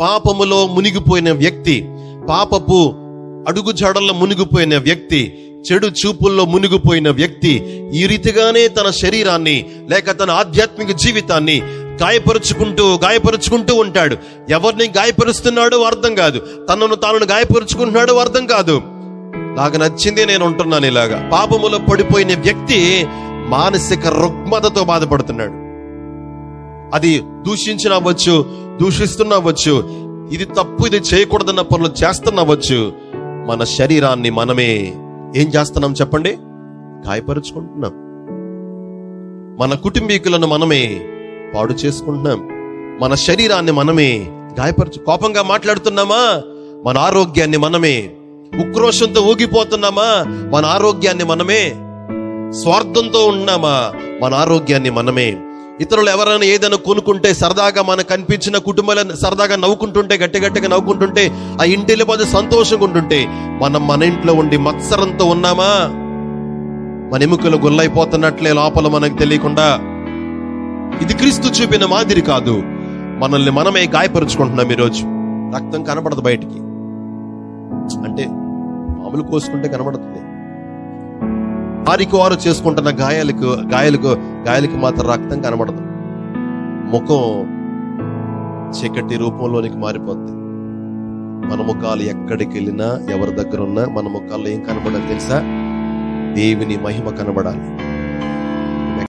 పాపములో మునిగిపోయిన వ్యక్తి పాపపు అడుగు జడల్లో మునిగిపోయిన వ్యక్తి చెడు చూపుల్లో మునిగిపోయిన వ్యక్తి ఈ రీతిగానే తన శరీరాన్ని లేక తన ఆధ్యాత్మిక జీవితాన్ని గాయపరుచుకుంటూ గాయపరుచుకుంటూ ఉంటాడు. ఎవరిని గాయపరుస్తున్నాడో అర్థం కాదు. తనను తాను గాయపరుచుకుంటున్నాడో అర్థం కాదు. నాకు నచ్చింది నేను ఉంటున్నాను ఇలాగా. పాపములో పడిపోయిన వ్యక్తి మానసిక రుగ్మతతో బాధపడుతున్నాడు. అది దూషించినవచ్చు దూషిస్తున్నవచ్చు. ఇది తప్పు ఇది చేయకూడదన్న పనులు చేస్తున్నవచ్చు. మన శరీరాన్ని మనమే ఏం చేస్తున్నాం చెప్పండి? గాయపరుచుకుంటున్నాం. మన కుటుంబీకులను మనమే పాడు చేసుకుంటున్నాం. మన శరీరాన్ని మనమే గాయపరచు కోపంగా మాట్లాడుతున్నామా? మన ఆరోగ్యాన్ని మనమే ఉక్రోషంతో ఊగిపోతున్నామా? మన ఆరోగ్యాన్ని మనమే స్వార్థంతో ఉన్నామా? మన ఆరోగ్యాన్ని మనమే ఇతరులు ఎవరైనా ఏదైనా కొనుక్కుంటే సరదాగా మనకు కనిపించిన కుటుంబాలను సరదాగా నవ్వుకుంటుంటే గట్టి గట్టిగా నవ్వుకుంటుంటే ఆ ఇంటిలో వెళ్ళిపోతే సంతోషంగా ఉంటుంటే మనం మన ఇంట్లో ఉండి మత్సరంతో ఉన్నామా? మన ఎముకలు గుల్లైపోతున్నట్లే లోపల మనకు తెలియకుండా. ఇది క్రీస్తు చూపిన మాదిరి కాదు. మనల్ని మనమే గాయపరుచుకుంటున్నాం ఈరోజు. రక్తం కనబడదు బయటికి. అంటే మామూలు కోసుకుంటే కనబడుతుంది వారికి వారు చేసుకుంటున్న గాయాలకు గాయాలకు గాయాలకి మాత్రం రక్తం కనబడదు. ముఖం చీకటి రూపంలోనికి మారిపోద్ది. మన ముఖాలు ఎక్కడికి వెళ్ళినా ఎవరి దగ్గర ఉన్నా మన ముఖాల్లో ఏం కనబడాలి తెలుసా? దేవుని మహిమ కనబడాలి.